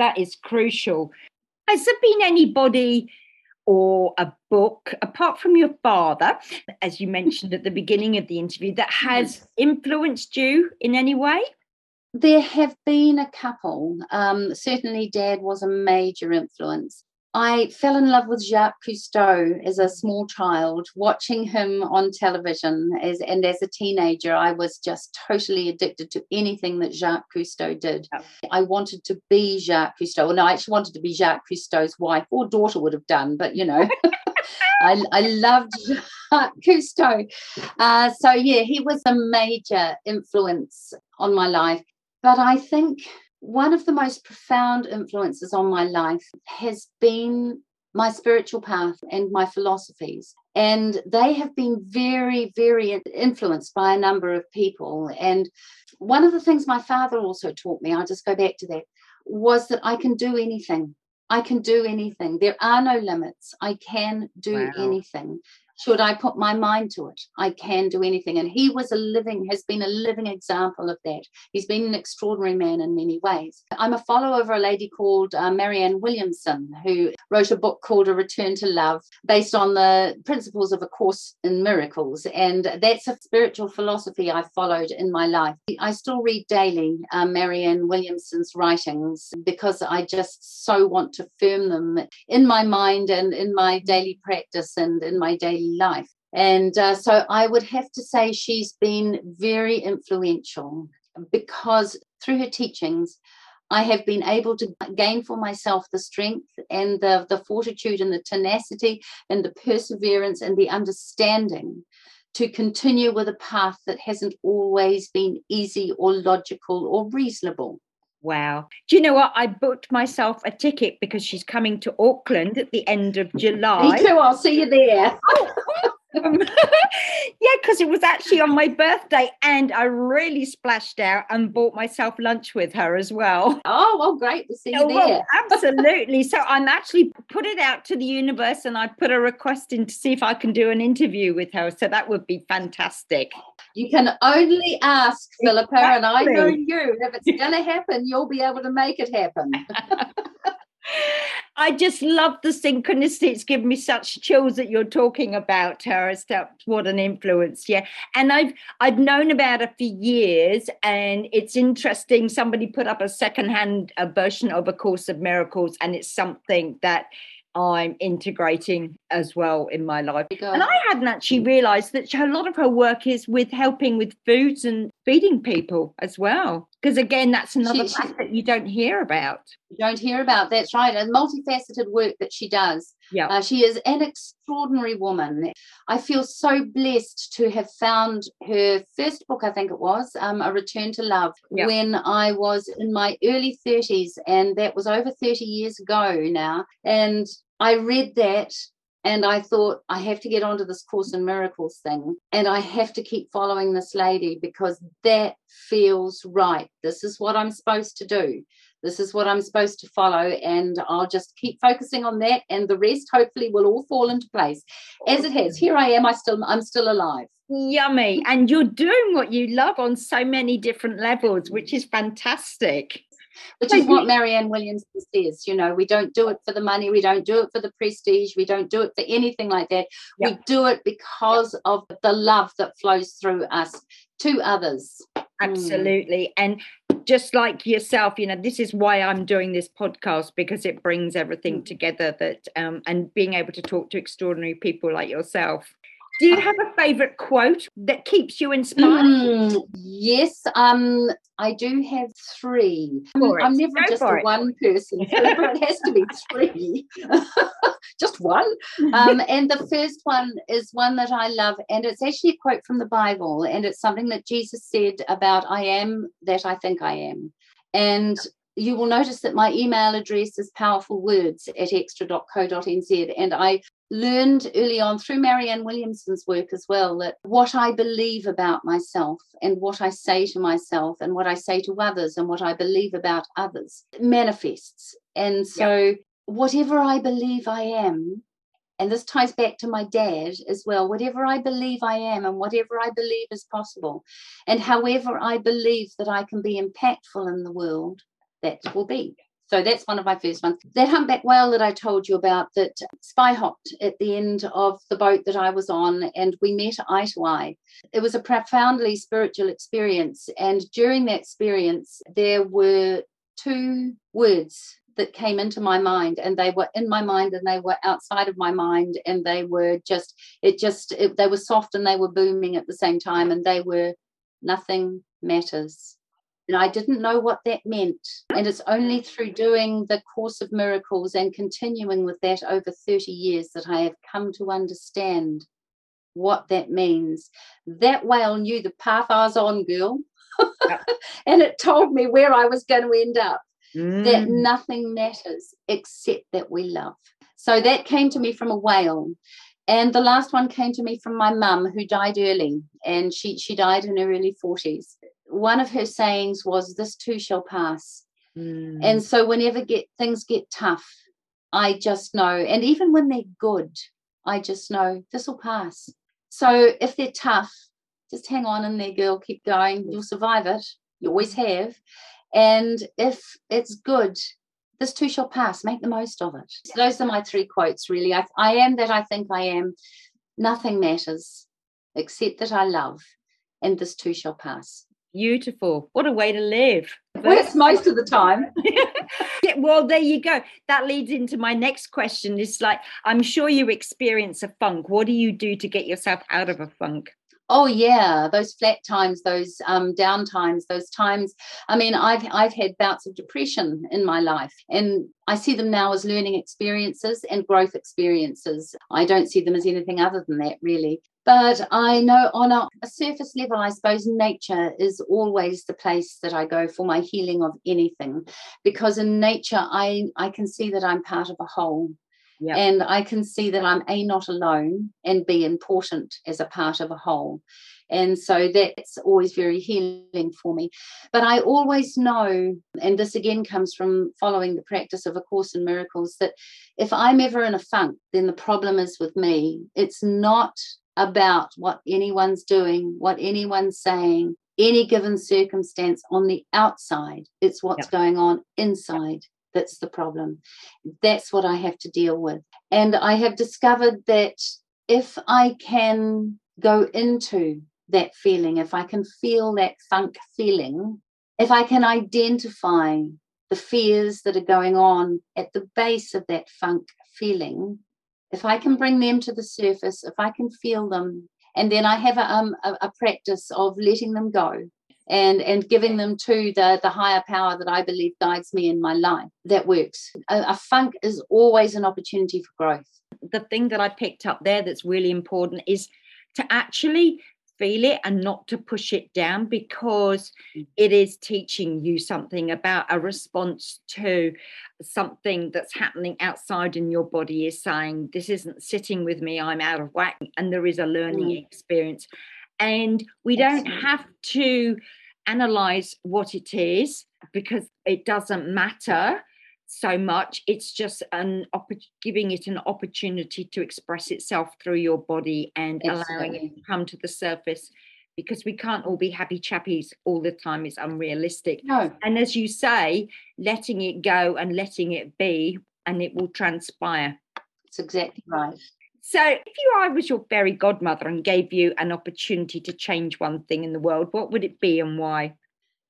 that is crucial. Has there been anybody or a book, apart from your father, as you mentioned at the beginning of the interview, that has influenced you in any way? There have been a couple. Um, certainly, Dad was a major influence. I fell in love with Jacques Cousteau as a small child, watching him on television. As, and as a teenager, I was just totally addicted to anything that Jacques Cousteau did. I wanted to be Jacques Cousteau. Well, no, I actually wanted to be Jacques Cousteau's wife or daughter would have done, but you know. I, I loved Jacques Cousteau. Uh, so, yeah, he was a major influence on my life. But I think one of the most profound influences on my life has been my spiritual path and my philosophies. And they have been very, very influenced by a number of people. And one of the things my father also taught me, I'll just go back to that, was that I can do anything. I can do anything. There are no limits. I can do wow. anything should I put my mind to it, I can do anything. And he was a living, has been a living example of that. He's been an extraordinary man in many ways. I'm a follower of a lady called uh, Marianne Williamson, who wrote a book called A Return to Love, based on the principles of A Course in Miracles. And that's a spiritual philosophy I followed in my life. I still read daily uh, Marianne Williamson's writings because I just so want to firm them in my mind and in my daily practice and in my daily life. And uh, so I would have to say she's been very influential because through her teachings, I have been able to gain for myself the strength and the, the fortitude and the tenacity and the perseverance and the understanding to continue with a path that hasn't always been easy or logical or reasonable. Wow. Do you know what? I booked myself a ticket because she's coming to Auckland at the end of July. Me too. I'll see you there. Oh, um, yeah, because it was actually on my birthday, and I really splashed out and bought myself lunch with her as well. Oh, well, great to see you oh, there. Well, absolutely. So I'm actually put it out to the universe, and I put a request in to see if I can do an interview with her. So that would be fantastic. You can only ask, Philippa, exactly. and I know you. If it's going to happen, you'll be able to make it happen. I just love the synchronicity. It's given me such chills that you're talking about as to what an influence. Yeah. And I've I've known about her for years, and it's interesting. Somebody put up a secondhand a version of A Course of Miracles, and it's something that I'm integrating as well in my life. And I hadn't actually realized that a lot of her work is with helping with foods and feeding people as well. Because again, that's another she, that you don't hear about. You don't hear about. That's right. And multifaceted work that she does. Yeah. Uh, she is an extraordinary woman. I feel so blessed to have found her first book, I think it was, um, A Return to Love, yeah. when I was in my early 30s. And that was over 30 years ago now. And I read that and I thought, I have to get onto this Course in Miracles thing. And I have to keep following this lady because that feels right. This is what I'm supposed to do. This is what I'm supposed to follow. And I'll just keep focusing on that. And the rest hopefully will all fall into place. As it has. Here I am, I still I'm still alive. Yummy. And you're doing what you love on so many different levels, which is fantastic which is what Marianne Williams says. You know, we don't do it for the money, we don't do it for the prestige, we don't do it for anything like that. We do it because of the love that flows through us to others. Absolutely. Mm. And just like yourself, you know, this is why I'm doing this podcast because it brings everything mm. together that um, and being able to talk to extraordinary people like yourself. Do you have a favorite quote that keeps you inspired? Mm, yes, um, I do have three. I'm never Go just a it. one person, it has to be three. just one. Um, and the first one is one that I love, and it's actually a quote from the Bible, and it's something that Jesus said about I am that I think I am. And you will notice that my email address is powerfulwords at xtra.co.nz. And I learned early on through Marianne Williamson's work as well that what I believe about myself and what I say to myself and what I say to others and what I believe about others manifests. And so, yeah. whatever I believe I am, and this ties back to my dad as well whatever I believe I am and whatever I believe is possible, and however I believe that I can be impactful in the world, that will be. So that's one of my first ones. That humpback whale that I told you about that spy hopped at the end of the boat that I was on, and we met eye to eye. It was a profoundly spiritual experience. And during that experience, there were two words that came into my mind and they were in my mind and they were outside of my mind and they were just it just it, they were soft and they were booming at the same time and they were nothing matters and I didn't know what that meant. And it's only through doing the Course of Miracles and continuing with that over 30 years that I have come to understand what that means. That whale knew the path I was on, girl. and it told me where I was going to end up. Mm. That nothing matters except that we love. So that came to me from a whale. And the last one came to me from my mum, who died early, and she she died in her early forties one of her sayings was, This too shall pass. Mm. And so whenever get things get tough, I just know, and even when they're good, I just know this will pass. So if they're tough, just hang on in there, girl, keep going. You'll survive it. You always have. And if it's good, this too shall pass. Make the most of it. So those are my three quotes, really. I, I am that I think I am. Nothing matters except that I love, and this too shall pass. Beautiful. What a way to live. Works most of the time. yeah, well, there you go. That leads into my next question. It's like, I'm sure you experience a funk. What do you do to get yourself out of a funk? Oh yeah, those flat times, those um, down times, those times. I mean, I've I've had bouts of depression in my life, and I see them now as learning experiences and growth experiences. I don't see them as anything other than that, really. But I know on a, a, surface level, I suppose nature is always the place that I go for my healing of anything, because in nature, I, I can see that I'm part of a whole. Yep. And I can see that I'm A, not alone, and B, important as a part of a whole. And so that's always very healing for me. But I always know, and this again comes from following the practice of A Course in Miracles, that if I'm ever in a funk, then the problem is with me. It's not about what anyone's doing, what anyone's saying, any given circumstance on the outside. It's what's yep. going on inside that's the problem. That's what I have to deal with. And I have discovered that if I can go into that feeling, if I can feel that funk feeling, if I can identify the fears that are going on at the base of that funk feeling, if I can bring them to the surface, if I can feel them, and then I have a, um, a, a practice of letting them go and and giving them to the the higher power that I believe guides me in my life. That works. A, a funk is always an opportunity for growth. The thing that I picked up there that's really important is to actually feel it and not to push it down because mm. it is teaching you something about a response to something that's happening outside in your body is saying this isn't sitting with me i'm out of whack and there is a learning mm. experience and we don't have to analyze what it is because it doesn't matter so much it's just an opp- giving it an opportunity to express itself through your body and Absolutely. allowing it to come to the surface because we can't all be happy chappies all the time is unrealistic no. and as you say letting it go and letting it be and it will transpire that's exactly right so, if you I was your fairy godmother and gave you an opportunity to change one thing in the world, what would it be and why?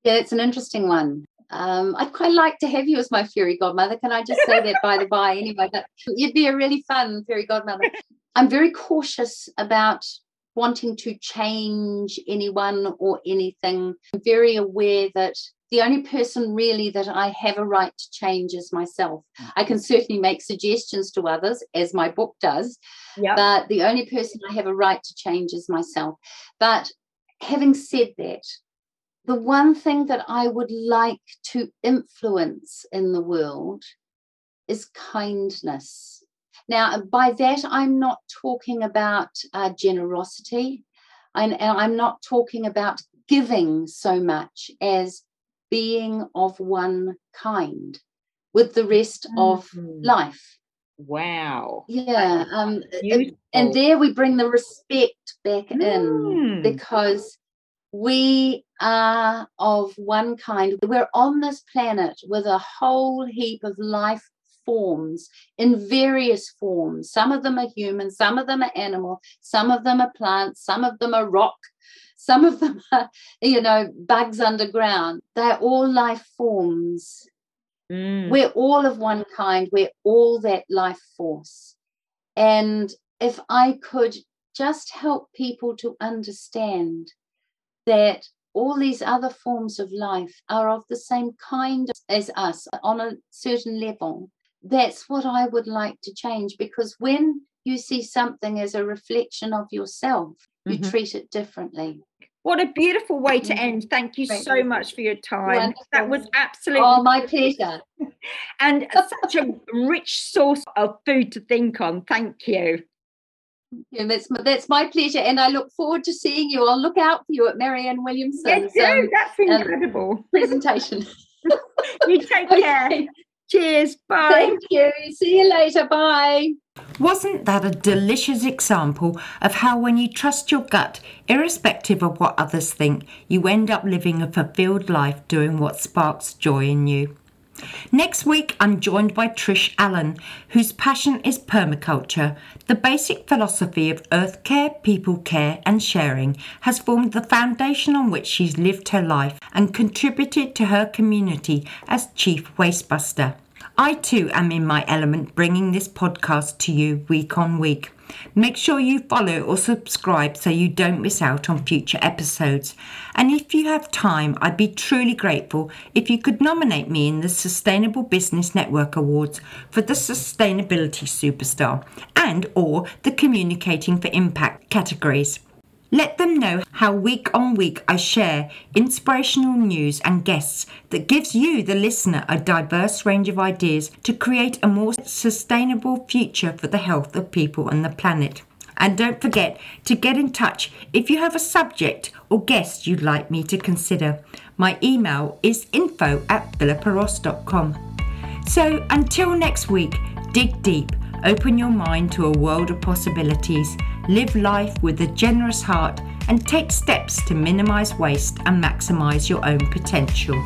Yeah, it's an interesting one. Um, I'd quite like to have you as my fairy godmother. Can I just say that by the by? Anyway, that you'd be a really fun fairy godmother. I'm very cautious about wanting to change anyone or anything. I'm very aware that the only person really that I have a right to change is myself. I can certainly make suggestions to others, as my book does, yep. but the only person I have a right to change is myself. But having said that, the one thing that I would like to influence in the world is kindness. Now, by that, I'm not talking about uh, generosity, and, and I'm not talking about giving so much as being of one kind with the rest mm-hmm. of life. Wow. Yeah. Um, and there we bring the respect back mm. in because we are of one kind. We're on this planet with a whole heap of life forms in various forms. Some of them are human, some of them are animal, some of them are plants, some of them are rock, some of them are, you know, bugs underground. They're all life forms. Mm. We're all of one kind, we're all that life force. And if I could just help people to understand that all these other forms of life are of the same kind as us on a certain level. That's what I would like to change because when you see something as a reflection of yourself, you mm-hmm. treat it differently. What a beautiful way to mm-hmm. end. Thank you so much for your time. Wonderful. That was absolutely Oh, my pleasure. and such a rich source of food to think on. Thank you. Yeah, that's my, that's my pleasure, and I look forward to seeing you. I'll look out for you at Marianne Williamson's. Yeah, um, that's um, incredible um, presentation. you take care. Cheers. Bye. Thank you. See you later. Bye. Wasn't that a delicious example of how, when you trust your gut, irrespective of what others think, you end up living a fulfilled life doing what sparks joy in you? Next week, I'm joined by Trish Allen, whose passion is permaculture. The basic philosophy of earth care, people care, and sharing has formed the foundation on which she's lived her life and contributed to her community as Chief Wastebuster. I too am in my element bringing this podcast to you week on week. Make sure you follow or subscribe so you don't miss out on future episodes. And if you have time, I'd be truly grateful if you could nominate me in the Sustainable Business Network Awards for the Sustainability Superstar and or the Communicating for Impact categories. Let them know how week on week I share inspirational news and guests that gives you, the listener, a diverse range of ideas to create a more sustainable future for the health of people and the planet. And don't forget to get in touch if you have a subject or guest you'd like me to consider. My email is info at philippaross.com. So until next week, dig deep, open your mind to a world of possibilities live life with a generous heart, and take steps to minimize waste and maximize your own potential.